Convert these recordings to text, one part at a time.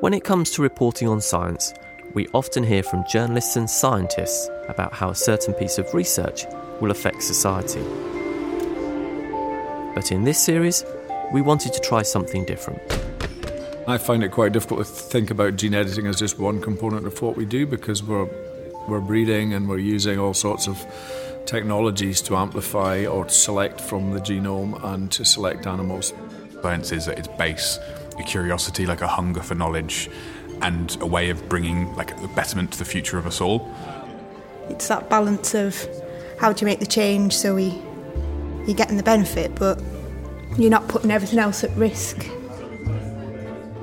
When it comes to reporting on science, we often hear from journalists and scientists about how a certain piece of research will affect society. But in this series, we wanted to try something different. I find it quite difficult to think about gene editing as just one component of what we do because we're we're breeding and we're using all sorts of technologies to amplify or to select from the genome and to select animals. Science is at its base a curiosity, like a hunger for knowledge, and a way of bringing like a betterment to the future of us all. It's that balance of how do you make the change so we you're getting the benefit, but you're not putting everything else at risk.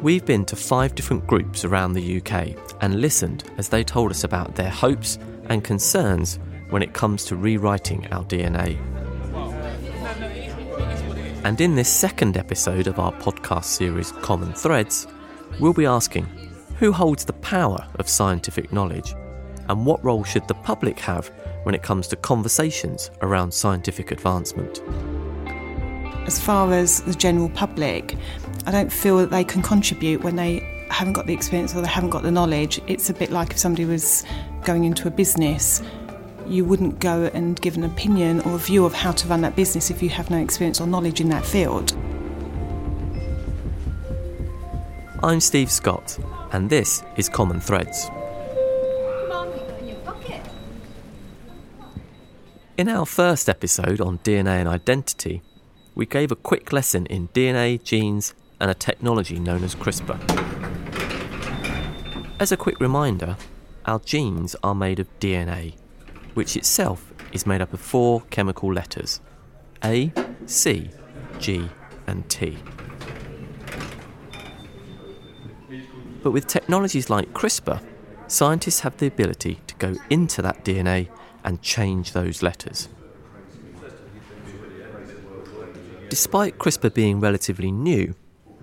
We've been to five different groups around the UK and listened as they told us about their hopes and concerns when it comes to rewriting our DNA. And in this second episode of our podcast series, Common Threads, we'll be asking who holds the power of scientific knowledge and what role should the public have when it comes to conversations around scientific advancement? As far as the general public, I don't feel that they can contribute when they haven't got the experience or they haven't got the knowledge. It's a bit like if somebody was going into a business you wouldn't go and give an opinion or a view of how to run that business if you have no experience or knowledge in that field. I'm Steve Scott, and this is Common Threads. In our first episode on DNA and identity, we gave a quick lesson in DNA, genes, and a technology known as CRISPR. As a quick reminder, our genes are made of DNA, which itself is made up of four chemical letters A, C, G, and T. But with technologies like CRISPR, scientists have the ability to go into that DNA and change those letters. Despite CRISPR being relatively new,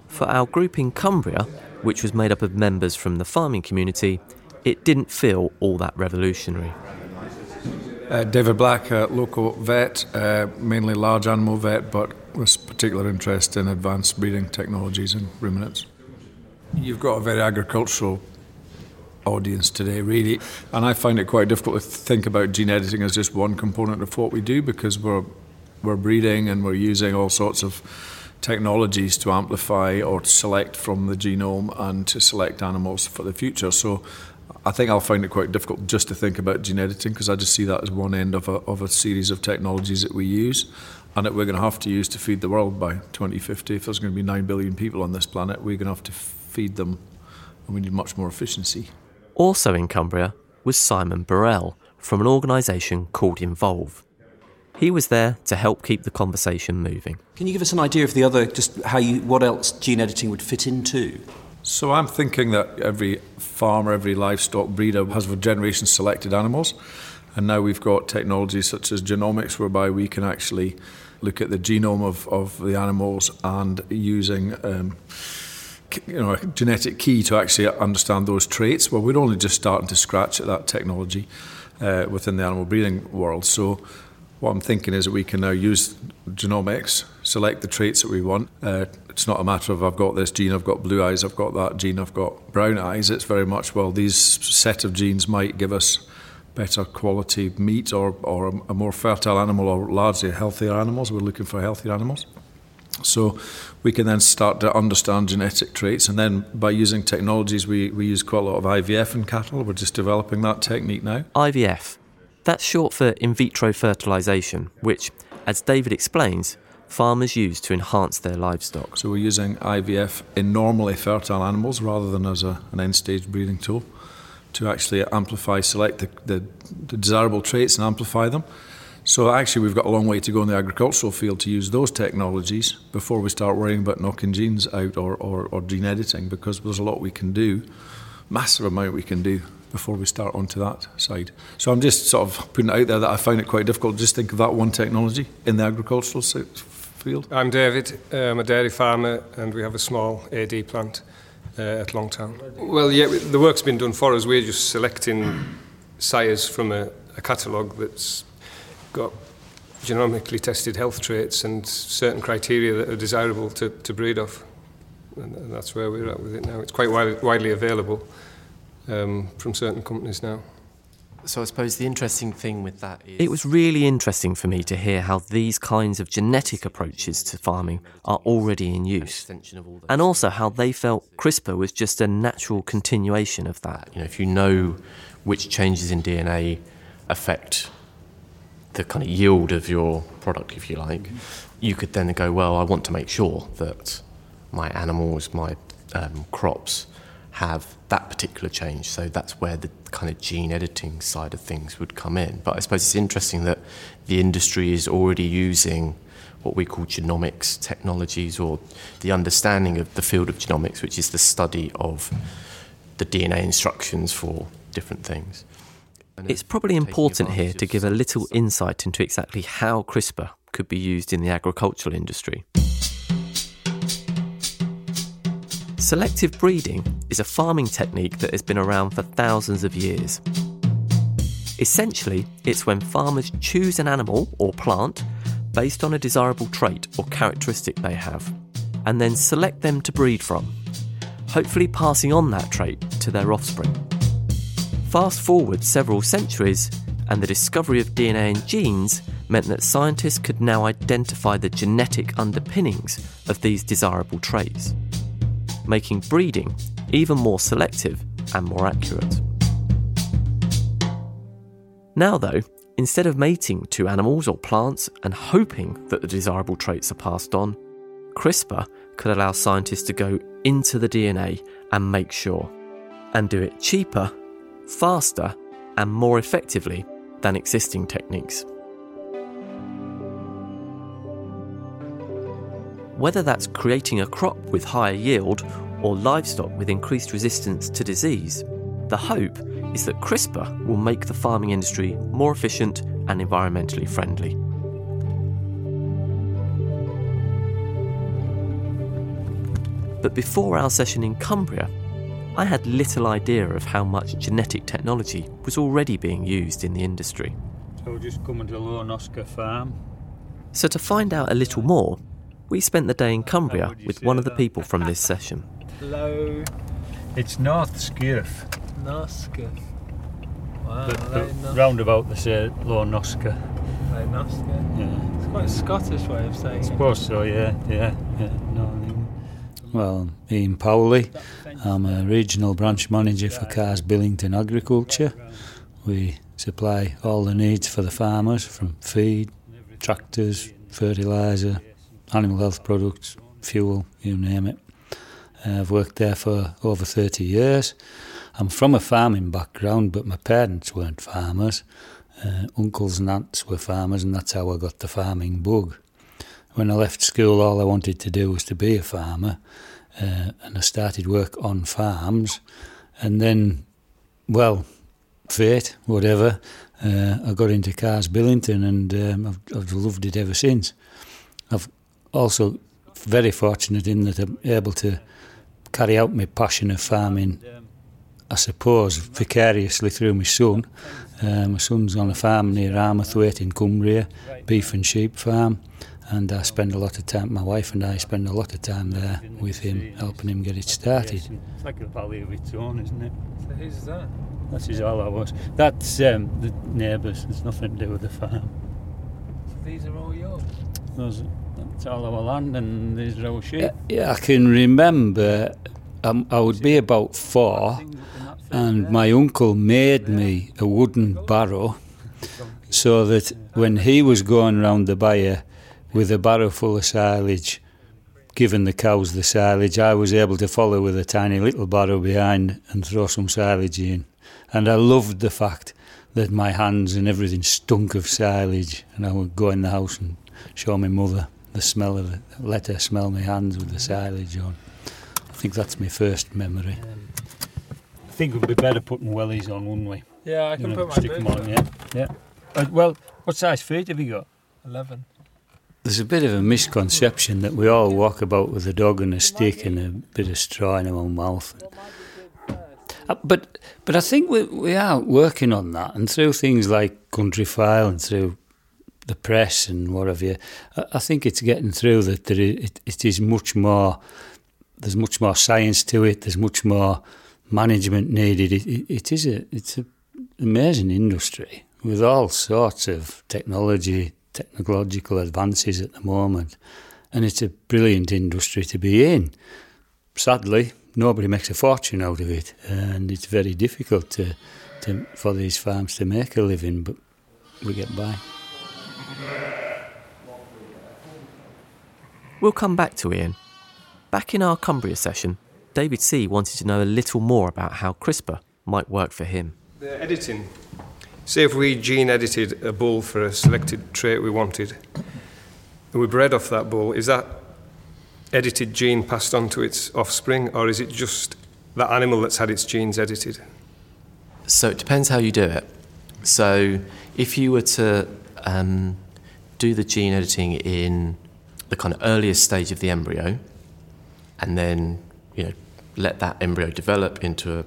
for our group in Cumbria, which was made up of members from the farming community, it didn't feel all that revolutionary. Uh, David Black, a local vet, uh, mainly large animal vet, but with particular interest in advanced breeding technologies and ruminants. You've got a very agricultural audience today, really, and I find it quite difficult to think about gene editing as just one component of what we do because we're we're breeding and we're using all sorts of technologies to amplify or to select from the genome and to select animals for the future. So I think I'll find it quite difficult just to think about gene editing because I just see that as one end of a, of a series of technologies that we use and that we're going to have to use to feed the world by 2050. If there's going to be 9 billion people on this planet, we're going to have to feed them and we need much more efficiency. Also in Cumbria was Simon Burall from an organisation called Involve. He was there to help keep the conversation moving. Can you give us an idea of the other, just how you, what else gene editing would fit into? So I'm thinking that every farmer, every livestock breeder has for generations selected animals. And now we've got technologies such as genomics whereby we can actually look at the genome of, of the animals and using um, you know, a genetic key to actually understand those traits. Well, we're only just starting to scratch at that technology uh, within the animal breeding world. So what I'm thinking is that we can now use genomics, select the traits that we want. Uh, it's not a matter of I've got this gene, I've got blue eyes, I've got that gene, I've got brown eyes. It's very much, well, these set of genes might give us better quality meat or, or a, more fertile animal or largely healthier animals. We're looking for healthier animals. So we can then start to understand genetic traits, and then by using technologies, we, we use quite a lot of IVF in cattle. We're just developing that technique now. IVF that's short for in vitro fertilisation, which, as David explains, farmers use to enhance their livestock. So we're using IVF in normally fertile animals rather than as a, an end stage breeding tool to actually amplify, select the, the, the desirable traits and amplify them. So actually, we've got a long way to go in the agricultural field to use those technologies before we start worrying about knocking genes out or, or, or gene editing, because there's a lot we can do, massive amount we can do before we start onto that side. So I'm just sort of putting it out there that I find it quite difficult to just think of that one technology in the agricultural field. I'm David. I'm a dairy farmer and we have a small AD plant uh, at Longtown. Well, yeah, the work's been done for us. We're just selecting sires from a, a catalogue that's got genomically tested health traits and certain criteria that are desirable to, to breed off. and, and that's where we're at with it now. It's quite widely, widely available um, from certain companies now. So I suppose the interesting thing with that is. It was really interesting for me to hear how these kinds of genetic approaches to farming are already in use. And also how they felt CRISPR was just a natural continuation of that. You know, if you know which changes in DNA affect the kind of yield of your product, if you like, you could then go, well, I want to make sure that my animals, my um, crops have that particular change. So that's where the kind of gene editing side of things would come in. But I suppose it's interesting that the industry is already using what we call genomics technologies or the understanding of the field of genomics, which is the study of the DNA instructions for different things. It's probably important here to give a little insight into exactly how CRISPR could be used in the agricultural industry. Selective breeding is a farming technique that has been around for thousands of years. Essentially, it's when farmers choose an animal or plant based on a desirable trait or characteristic they have, and then select them to breed from, hopefully passing on that trait to their offspring. Fast forward several centuries, and the discovery of DNA and genes meant that scientists could now identify the genetic underpinnings of these desirable traits making breeding even more selective and more accurate. Now, though, instead of mating two animals or plants and hoping that the desirable traits are passed on, CRISPR could allow scientists to go into the DNA and make sure, and do it cheaper, faster, and more effectively than existing techniques. Whether that's creating a crop with higher yield or livestock with increased resistance to disease, the hope is that CRISPR will make the farming industry more efficient and environmentally friendly. But before our session in Cumbria, I had little idea of how much genetic technology was already being used in the industry. So we're just coming to Lone Oscar Farm. So to find out a little more, we spent the day in Cumbria with one of the people from this session. Hello. It's North Scariff. North Scariff. Wow, But, right but North- roundabout they uh, say Lone Oscar. right North Yeah. It's quite a Scottish way of saying I it. suppose so, yeah, yeah, yeah. No, I mean- well, Ian Powley. I'm a regional branch manager for Carrs Billington Agriculture. We supply all the needs for the farmers from feed, tractors, fertiliser, animal health products, fuel, you name it. Uh, I've worked there for over 30 years. I'm from a farming background, but my parents weren't farmers. Uh, uncles and aunts were farmers, and that's how I got the farming bug. When I left school, all I wanted to do was to be a farmer, uh, and I started work on farms. And then, well, fate, whatever, uh, I got into Carrs Billington, and um, I've, I've loved it ever since. I've also very fortunate in that I'm able to carry out my passion of farming, I suppose, vicariously through my son. Uh, my son's on a farm near Armathwaite in Cumbria, beef and sheep farm, and I spend a lot of time, my wife and I spend a lot of time there with him, helping him get it started. It's like a valley of its own, isn't it? So who's that? That is all I was. That's um, the neighbours, there's nothing to do with the farm. So these are all yours. Those, all our land and our sheep. Yeah, I can remember um, I would be about four and my uncle made me a wooden barrow so that when he was going round the byre with a barrow full of silage, giving the cows the silage, I was able to follow with a tiny little barrow behind and throw some silage in. And I loved the fact that my hands and everything stunk of silage, and I would go in the house and show my mother the smell of it, let her smell my hands with the silage on. I think that's my first memory. I think it would be better putting wellies on, wouldn't we? Yeah, I You can know, put my stick boots 'em on, on. yeah. yeah. Uh, well, what size feet have you got? 11. There's a bit of a misconception that we all walk about with a dog and a stick and a bit of straw in our mouth. Uh, but but I think we we are working on that, and through things like Countryfile and through the press and what have you, I, think it's getting through that there i it, it is much more there's much more science to it. There's much more management needed. It, it, it is a it's an amazing industry with all sorts of technology, technological advances at the moment, and it's a brilliant industry to be in. Sadly, nobody makes a fortune out of it, and it's very difficult to, to for these farms to make a living, but we get by. We'll come back to Ian. Back in our Cumbria session, David C. wanted to know a little more about how CRISPR might work for him. The editing. Say if we gene edited a bull for a selected trait we wanted, and we bred off that bull, is that edited gene passed on to its offspring, or is it just that animal that's had its genes edited? So it depends how you do it. So if you were to um, do the gene editing in the kind of earliest stage of the embryo, and then you know let that embryo develop into a,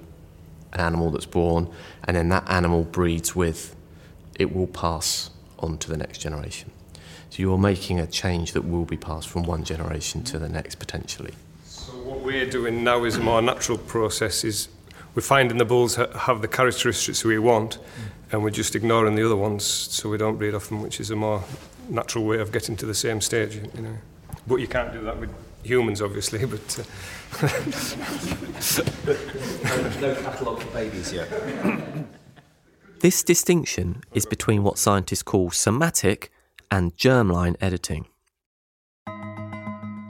an animal that's born, and then that animal breeds with, it will pass on to the next generation. So you're making a change that will be passed from one generation to the next potentially. So what we're doing now is a more natural process. Is we're finding the bulls ha- have the characteristics we want, and we're just ignoring the other ones, so we don't breed off them, which is a more natural way of getting to the same stage. You know, but you can't do that with humans, obviously. But uh, no catalogue for babies yet. This distinction is between what scientists call somatic and germline editing.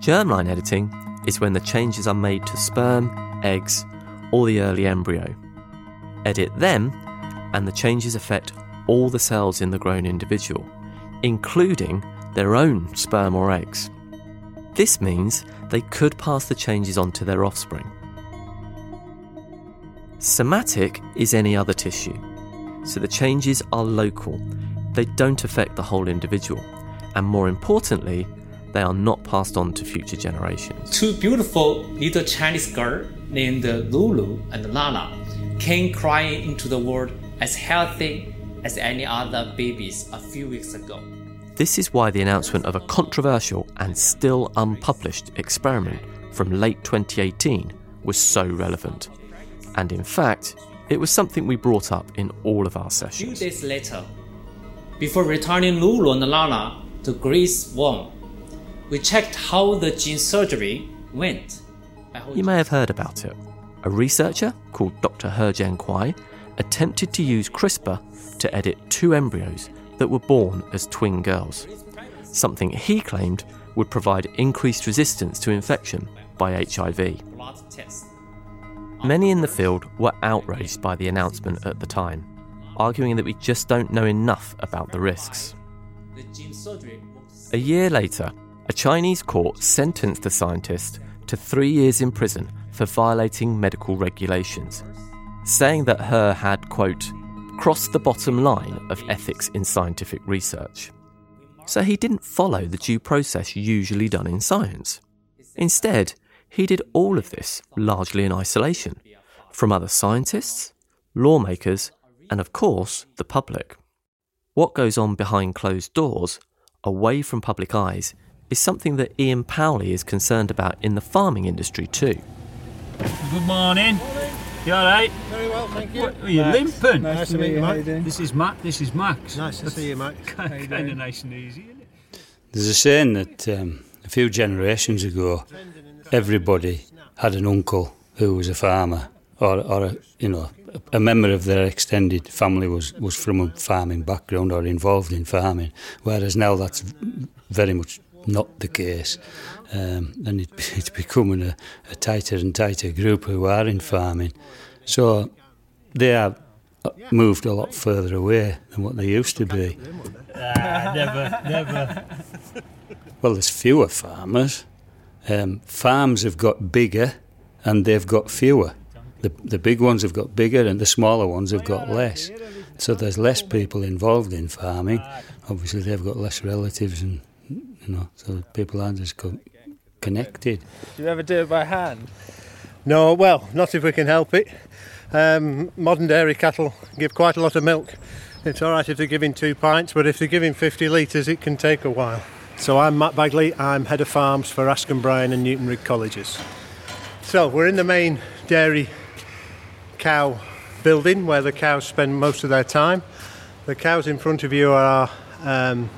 Germline editing is when the changes are made to sperm, eggs, or the early embryo. Edit them, and the changes affect all the cells in the grown individual, including their own sperm or eggs. This means they could pass the changes on to their offspring. Somatic is any other tissue, so the changes are local. They don't affect the whole individual, and more importantly, they are not passed on to future generations. Two beautiful little Chinese girls named Lulu and Nana came crying into the world as healthy as any other babies a few weeks ago. This is why the announcement of a controversial and still unpublished experiment from late 2018 was so relevant. And in fact, it was something we brought up in all of our A few sessions. days later, before returning Lulu and Nana to Greece womb, we checked how the gene surgery went. You may have heard about it. A researcher called Dr. He Jiankui attempted to use CRISPR to edit two embryos that were born as twin girls, something he claimed would provide increased resistance to infection by HIV. Many in the field were outraged by the announcement at the time, arguing that we just don't know enough about the risks. A year later, a Chinese court sentenced the scientist to three years in prison for violating medical regulations, saying that her had, quote, crossed the bottom line of ethics in scientific research. So he didn't follow the due process usually done in science. Instead, he did all of this largely in isolation from other scientists, lawmakers, and of course, the public. What goes on behind closed doors, away from public eyes, is something that Ian Powley is concerned about in the farming industry too. Good morning. You all right? Very well, thank you. What, are you limping? Nice, to meet you, Matt. This is Matt. This is Max. Nice to see you, Max. kind of nice and easy, isn't it? There's a saying that um, a few generations ago, everybody had an uncle who was a farmer, or, or a, you know, a member of their extended family was, was from a farming background or involved in farming. Whereas now that's very much not the case, um, and it, it's becoming a, a tighter and tighter group who are in farming. So they have moved a lot further away than what they used to be. never, never. Well, there's fewer farmers. Um, farms have got bigger and they've got fewer. The, the big ones have got bigger and the smaller ones have got less. So there's less people involved in farming. Obviously, they've got less relatives and, you know, so people aren't as connected. Do you ever do it by hand? No, well, not if we can help it. Um, modern dairy cattle give quite a lot of milk. It's all right if they're giving two pints, but if they're giving 50 litres, it can take a while. So I'm Matt Bagley. I'm head of farms for Askham Bryan and Newton Rigg Colleges. So we're in the main dairy cow building where the cows spend most of their time. The cows in front of you are um,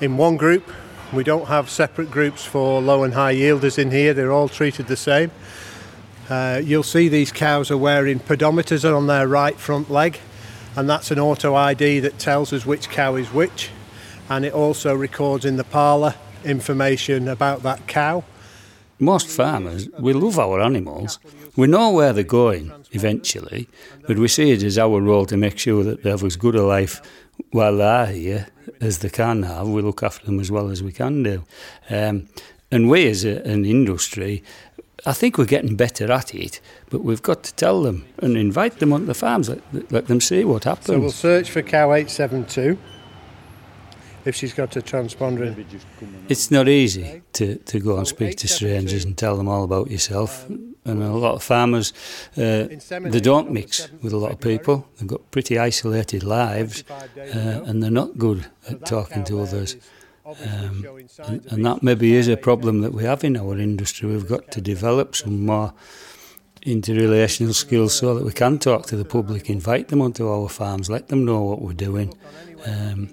in one group. We don't have separate groups for low and high yielders in here. They're all treated the same. Uh, you'll see these cows are wearing pedometers on their right front leg, and that's an auto ID that tells us which cow is which. And it also records in the parlour information about that cow. Most farmers, we love our animals. We know where they're going eventually, but we see it as our role to make sure that they have as good a life while they're here as they can have. We look after them as well as we can do. Um, and we as a, an industry, I think we're getting better at it, but we've got to tell them and invite them onto the farms, let, let them see what happens. So we'll search for cow 872 if she's got a transponder in. It's not easy to, to go and speak to strangers and tell them all about yourself. And a lot of farmers, uh, they don't mix with a lot of people. They've got pretty isolated lives, uh, and they're not good at talking to others. Um, and, and that maybe is a problem that we have in our industry. We've got to develop some more interrelational skills so that we can talk to the public, invite them onto our farms, let them know what we're doing, um,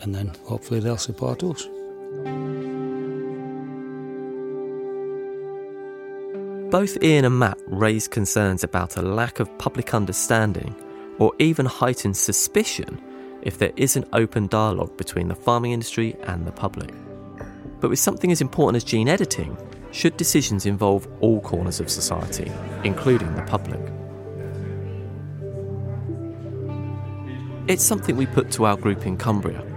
and then hopefully they'll support us. Both Ian and Matt raised concerns about a lack of public understanding or even heightened suspicion if there isn't open dialogue between the farming industry and the public. But with something as important as gene editing, should decisions involve all corners of society, including the public? It's something we put to our group in Cumbria.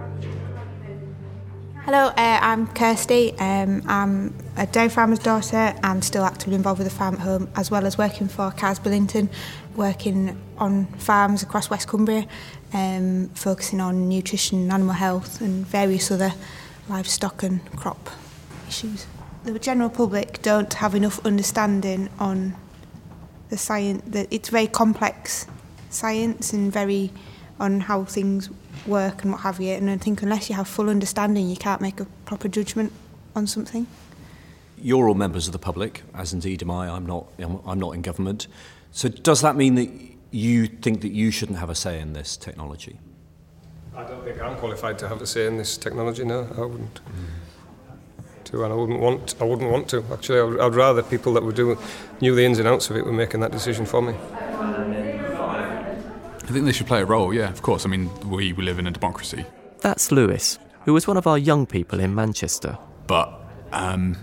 Hello, uh, I'm Kirsty. Um, I'm a dairy farmer's daughter and still actively involved with the farm at home, as well as working for Carrs Billington, working on farms across West Cumbria, um, focusing on nutrition, animal health, and various other livestock and crop issues. The general public don't have enough understanding on the science. That it's very complex science and very on how things work and what have you. And I think unless you have full understanding, you can't make a proper judgment on something. You're all members of the public, as indeed am I. I'm not. I'm not in government. So does that mean that you think that you shouldn't have a say in this technology? I don't think I'm qualified to have a say in this technology. No, I wouldn't. To, and I wouldn't want. I wouldn't want to. Actually, I would, I'd rather people that were doing knew the ins and outs of it were making that decision for me. I think they should play a role, yeah, of course. I mean, we, we live in a democracy. That's Lewis, who was one of our young people in Manchester. But um,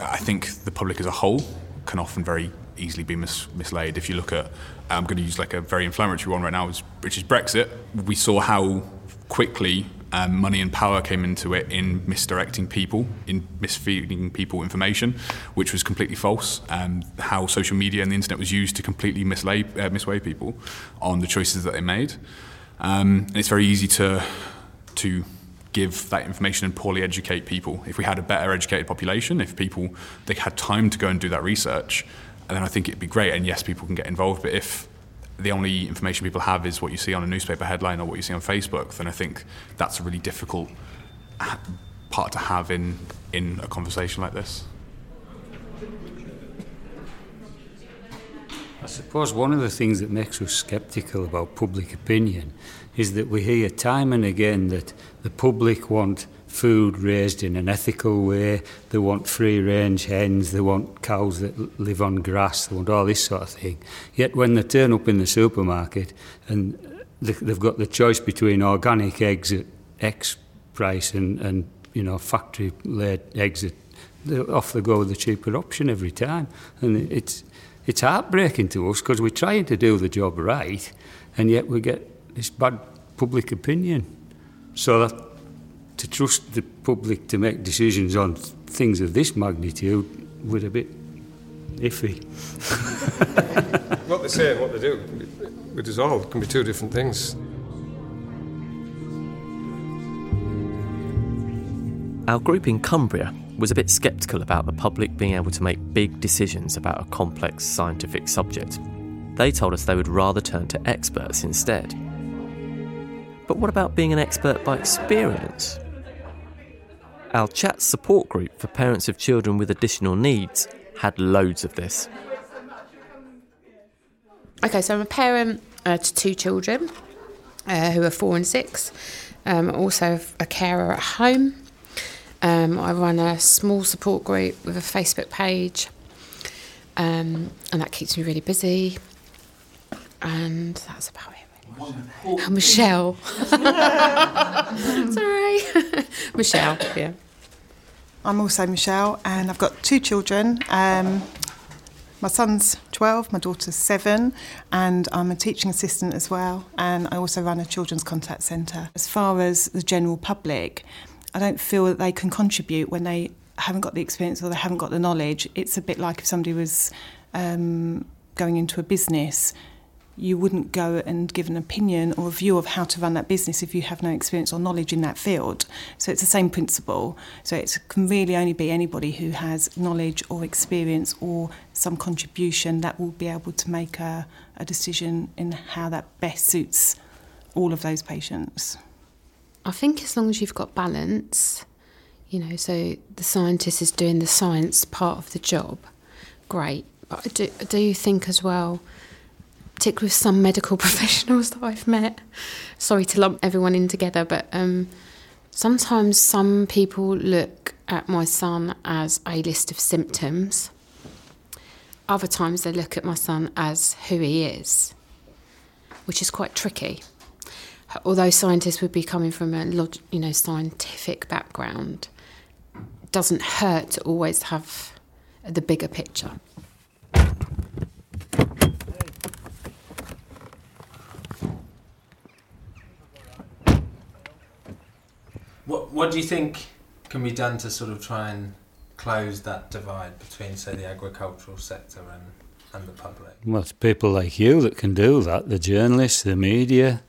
I think the public as a whole can often very easily be mis- misled. If you look at, I'm going to use like a very inflammatory one right now, which is Brexit. We saw how quickly um, money and power came into it in misdirecting people, in misfeeding people information, which was completely false. Um, how social media and the internet was used to completely mislay, uh, misway people on the choices that they made. Um, and it's very easy to to give that information and poorly educate people. If we had a better educated population, if people they had time to go and do that research, then I think it'd be great. And yes, people can get involved. But if the only information people have is what you see on a newspaper headline or what you see on Facebook, then I think that's a really difficult part to have in, in a conversation like this. I suppose one of the things that makes us sceptical about public opinion is that we hear time and again that the public want food raised in an ethical way. They want free range hens, they want cows that live on grass, they want all this sort of thing. Yet when they turn up in the supermarket and uh, they've got the choice between organic eggs at X price and, and you know, factory laid eggs at off they go with the cheaper option every time. And it's, it's heartbreaking to us because we're trying to do the job right and yet we get this bad public opinion. So that to trust the public to make decisions on things of this magnitude we're a bit iffy. what they say and what they do, it is all can be two different things. Our group in Cumbria was a bit sceptical about the public being able to make big decisions about a complex scientific subject. They told us they would rather turn to experts instead. But what about being an expert by experience? Our chat support group for parents of children with additional needs had loads of this. Okay, so I'm a parent uh, to two children uh, who are four and six. Um, also a carer at home. Um, I run a small support group with a Facebook page, um, and that keeps me really busy. And that's about it. Oh, Michelle. Sorry. Michelle, yeah. I'm also Michelle, and I've got two children. Um, my son's 12, my daughter's 7, and I'm a teaching assistant as well. And I also run a children's contact centre. As far as the general public, I don't feel that they can contribute when they haven't got the experience or they haven't got the knowledge. It's a bit like if somebody was um, going into a business you wouldn't go and give an opinion or a view of how to run that business if you have no experience or knowledge in that field. So it's the same principle. So it can really only be anybody who has knowledge or experience or some contribution that will be able to make a, a decision in how that best suits all of those patients. I think as long as you've got balance, you know, so the scientist is doing the science part of the job, great. But I do, I do think as well, particularly with some medical professionals that I've met. Sorry to lump everyone in together, but um, sometimes some people look at my son as a list of symptoms. Other times they look at my son as who he is, which is quite tricky. Although scientists would be coming from a log- you know scientific background, doesn't hurt to always have the bigger picture. What do you think can be done to sort of try and close that divide between, say, the agricultural sector and and the public? Well, it's people like you that can do that. The journalists, the media,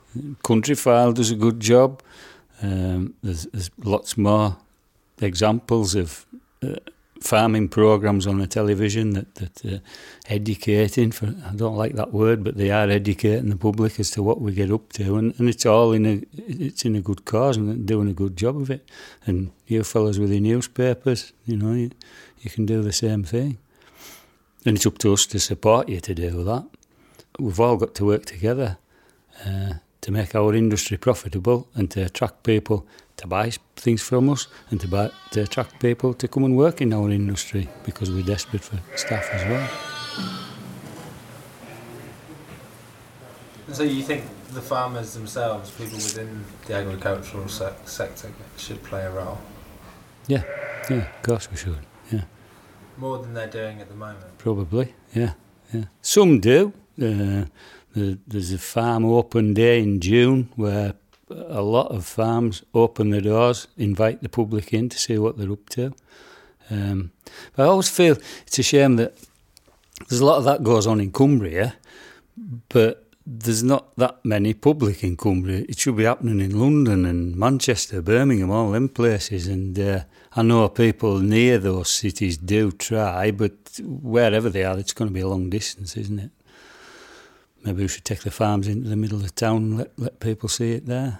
Countryfile does a good job. Um, there's, there's lots more examples of uh, farming programs on the television that that uh, educating for I don't like that word but they are educating the public as to what we get up to and, and it's all in a it's in a good cause and doing a good job of it. And you fellas with your newspapers you know you, you can do the same thing. And it's up to us to support you to do that. We've all got to work together uh, to make our industry profitable and to attract people to buy things from us and to, buy, to attract people to come and work in our industry because we're desperate for staff as well. So you think the farmers themselves, people within the agricultural se- sector, should play a role? Yeah, yeah, of course we should. Yeah. More than they're doing at the moment. Probably, yeah, yeah. Some do. Uh, there's a farm open day in June where a lot of farms open the doors, invite the public in to see what they're up to. Um, but I always feel it's a shame that there's a lot of that goes on in Cumbria, but there's not that many public in Cumbria. It should be happening in London and Manchester, Birmingham, all them places. And uh, I know people near those cities do try, but wherever they are, it's going to be a long distance, isn't it? Maybe we should take the farms into the middle of the town and let, let people see it there.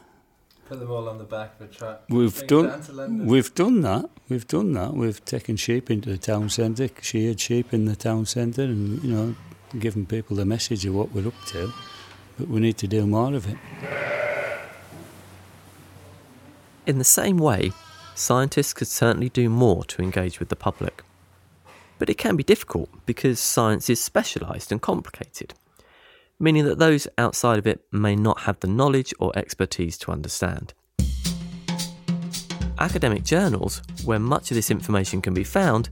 Put them all on the back of a truck. We've done. We've done that. We've done that. We've taken sheep into the town centre, sheared sheep in the town centre, and you know, given people the message of what we're up to. But we need to do more of it. In the same way, scientists could certainly do more to engage with the public. But it can be difficult because science is specialised and complicated meaning that those outside of it may not have the knowledge or expertise to understand. Academic journals, where much of this information can be found,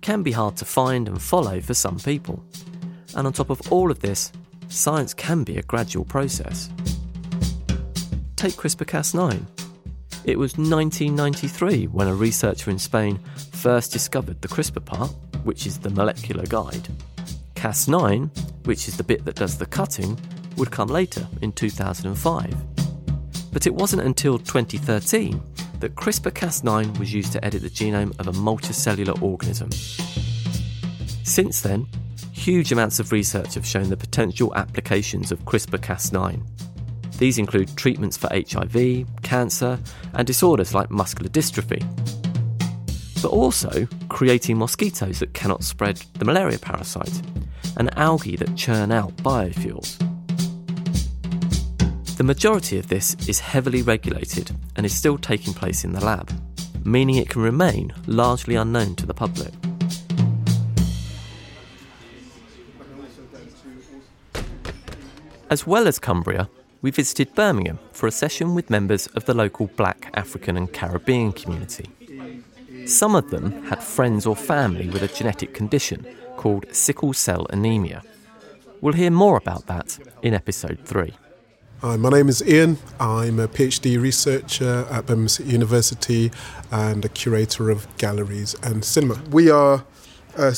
can be hard to find and follow for some people. And on top of all of this, science can be a gradual process. Take CRISPR Cas9. It was 1993 when a researcher in Spain first discovered the CRISPR part, which is the molecular guide. Cas9 which is the bit that does the cutting, would come later in 2005. But it wasn't until 2013 that CRISPR Cas9 was used to edit the genome of a multicellular organism. Since then, huge amounts of research have shown the potential applications of CRISPR Cas9. These include treatments for HIV, cancer, and disorders like muscular dystrophy. but also creating mosquitoes that cannot spread the malaria parasite and algae that churn out biofuels. The majority of this is heavily regulated and is still taking place in the lab, meaning it can remain largely unknown to the public. As well as Cumbria, we visited Birmingham for a session with members of the local black, African, and Caribbean community. Some of them had friends or family with a genetic condition called sickle cell anemia. We'll hear more about that in episode 3. Hi, my name is Ian. I'm a PhD researcher at Birmingham City University and a curator of galleries and cinema. We are a,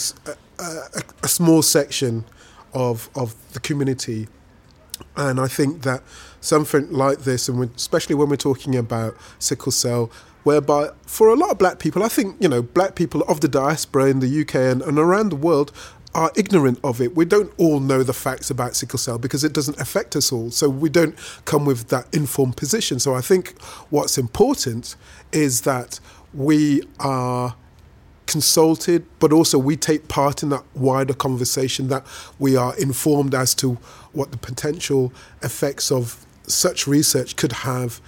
a, a small section of, of the community and I think that something like this, and especially when we're talking about sickle cell, whereby for a lot of black people, I think, you know, black people of the diaspora in the UK and, and around the world are ignorant of it. We don't all know the facts about sickle cell because it doesn't affect us all. So we don't come with that informed position. So I think what's important is that we are consulted, but also we take part in that wider conversation, that we are informed as to what the potential effects of such research could have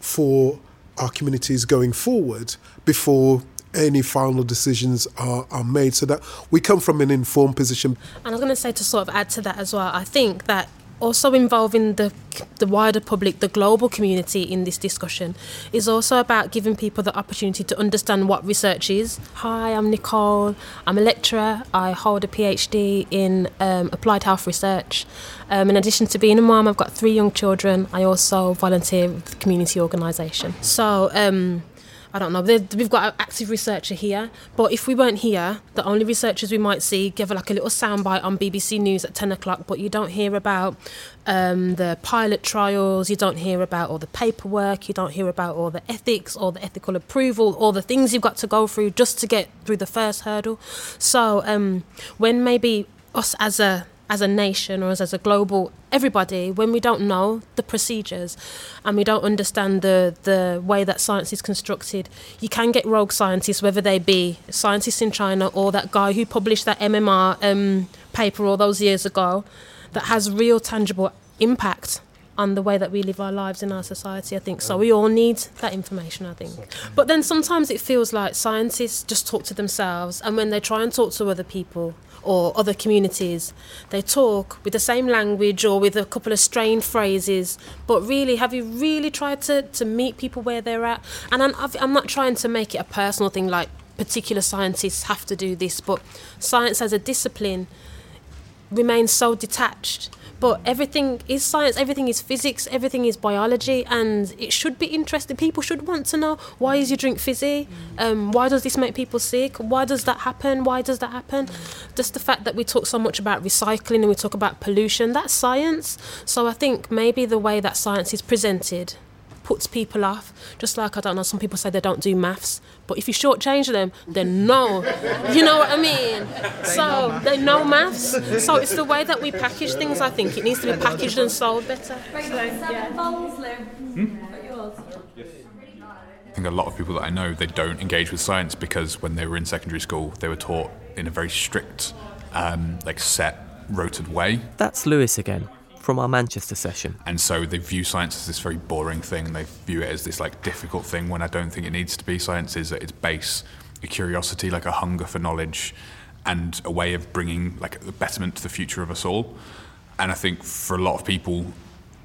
for our communities going forward before any final decisions are, are made so that we come from an informed position. And I was going to say to sort of add to that as well, I think that also involving the the wider public, the global community in this discussion is also about giving people the opportunity to understand what research is. Hi, I'm Nicole. I'm a lecturer. I hold a PhD in um, applied health research. Um, in addition to being a mom, I've got three young children. I also volunteer with the community organisation. So. Um, I don't know. We've got an active researcher here, but if we weren't here, the only researchers we might see give like a little soundbite on BBC News at 10 o'clock, but you don't hear about um, the pilot trials, you don't hear about all the paperwork, you don't hear about all the ethics or the ethical approval, all the things you've got to go through just to get through the first hurdle. So um, when maybe us as a as a nation or as, as a global everybody when we don't know the procedures and we don't understand the the way that science is constructed you can get rogue scientists whether they be scientists in China or that guy who published that MMR um, paper all those years ago that has real tangible impact on the way that we live our lives in our society, I think. So we all need that information, I think. But then sometimes it feels like scientists just talk to themselves, and when they try and talk to other people, or other communities. They talk with the same language or with a couple of strained phrases, but really, have you really tried to, to meet people where they're at? And I'm, I'm not trying to make it a personal thing like particular scientists have to do this, but science as a discipline remains so detached but everything is science, everything is physics, everything is biology, and it should be interesting. People should want to know why is your drink fizzy? Um, why does this make people sick? Why does that happen? Why does that happen? Just the fact that we talk so much about recycling and we talk about pollution, that's science. So I think maybe the way that science is presented puts people off. Just like I don't know, some people say they don't do maths, but if you shortchange them, they know. you know what I mean? So they know maths. So it's the way that we package things. I think it needs to be packaged and sold better. I think a lot of people that I know they don't engage with science because when they were in secondary school they were taught in a very strict, um, like set, rotated way. That's Lewis again from our Manchester session. And so they view science as this very boring thing. They view it as this like difficult thing when I don't think it needs to be. Science is at its base a curiosity, like a hunger for knowledge, and a way of bringing like a betterment to the future of us all. And I think for a lot of people,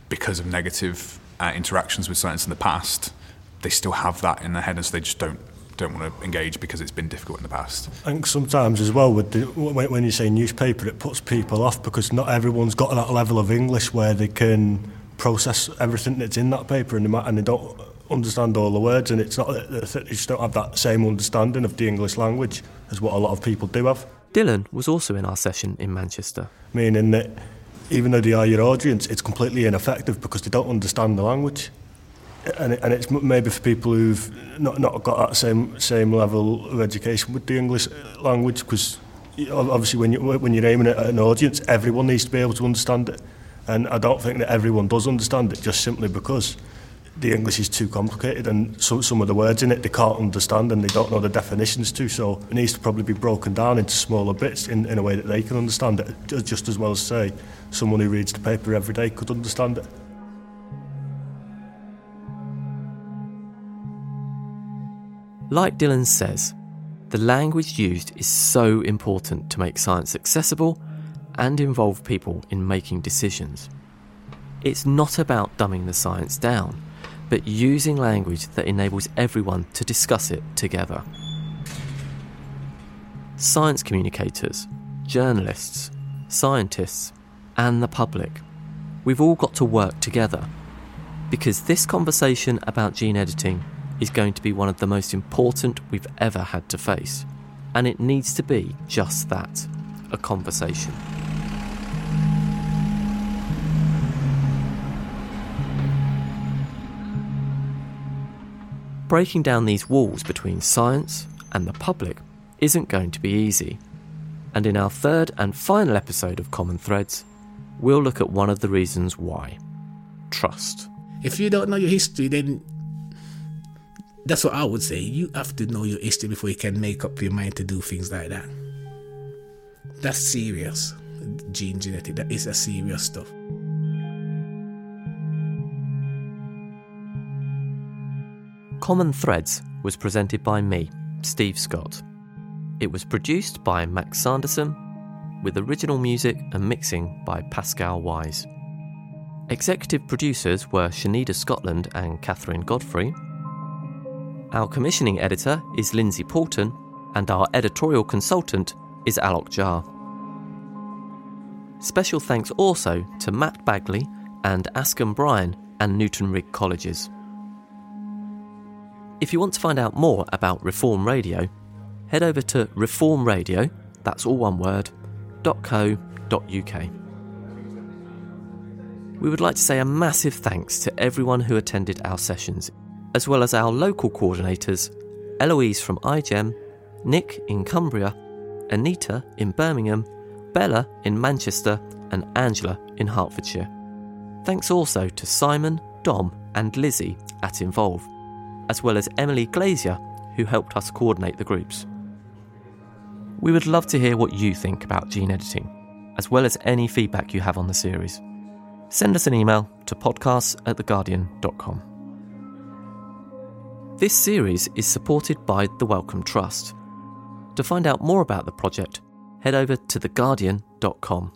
because of negative uh, interactions with science in the past, they still have that in their head, and so they just don't don't want to engage because it's been difficult in the past. I think sometimes as well, with the, when you say newspaper, it puts people off because not everyone's got that level of English where they can process everything that's in that paper and they, might, and they don't understand all the words and it's not that they just don't have that same understanding of the English language as what a lot of people do have. Dylan was also in our session in Manchester. Meaning that even though they are your audience, it's completely ineffective because they don't understand the language. And, and it's maybe for people who've not, not got that same same level of education with the English language because obviously when you when you're aiming at an audience everyone needs to be able to understand it and I don't think that everyone does understand it just simply because the English is too complicated and so, some of the words in it they can't understand and they don't know the definitions to so it needs to probably be broken down into smaller bits in, in a way that they can understand it just as well as say someone who reads the paper every day could understand it. Like Dylan says, the language used is so important to make science accessible and involve people in making decisions. It's not about dumbing the science down, but using language that enables everyone to discuss it together. Science communicators, journalists, scientists, and the public, we've all got to work together because this conversation about gene editing is going to be one of the most important we've ever had to face. And it needs to be just that a conversation. Breaking down these walls between science and the public isn't going to be easy. And in our third and final episode of Common Threads, we'll look at one of the reasons why trust. If you don't know your history, then that's what I would say. You have to know your history before you can make up your mind to do things like that. That's serious. Gene genetic, that is a serious stuff. Common Threads was presented by me, Steve Scott. It was produced by Max Sanderson, with original music and mixing by Pascal Wise. Executive producers were Shanida Scotland and Catherine Godfrey. Our commissioning editor is Lindsay Poulton, and our editorial consultant is Alok Jha. Special thanks also to Matt Bagley and Askham Bryan and Newton Rigg Colleges. If you want to find out more about Reform Radio, head over to reformradio, that's all one word, .co.uk. We would like to say a massive thanks to everyone who attended our sessions, as well as our local coordinators Eloise from iGEM, Nick in Cumbria, Anita in Birmingham, Bella in Manchester, and Angela in Hertfordshire. Thanks also to Simon, Dom, and Lizzie at Involve, as well as Emily Glazier, who helped us coordinate the groups. We would love to hear what you think about gene editing, as well as any feedback you have on the series. Send us an email to podcasts at theguardian.com. This series is supported by the Wellcome Trust. To find out more about the project, head over to theguardian.com.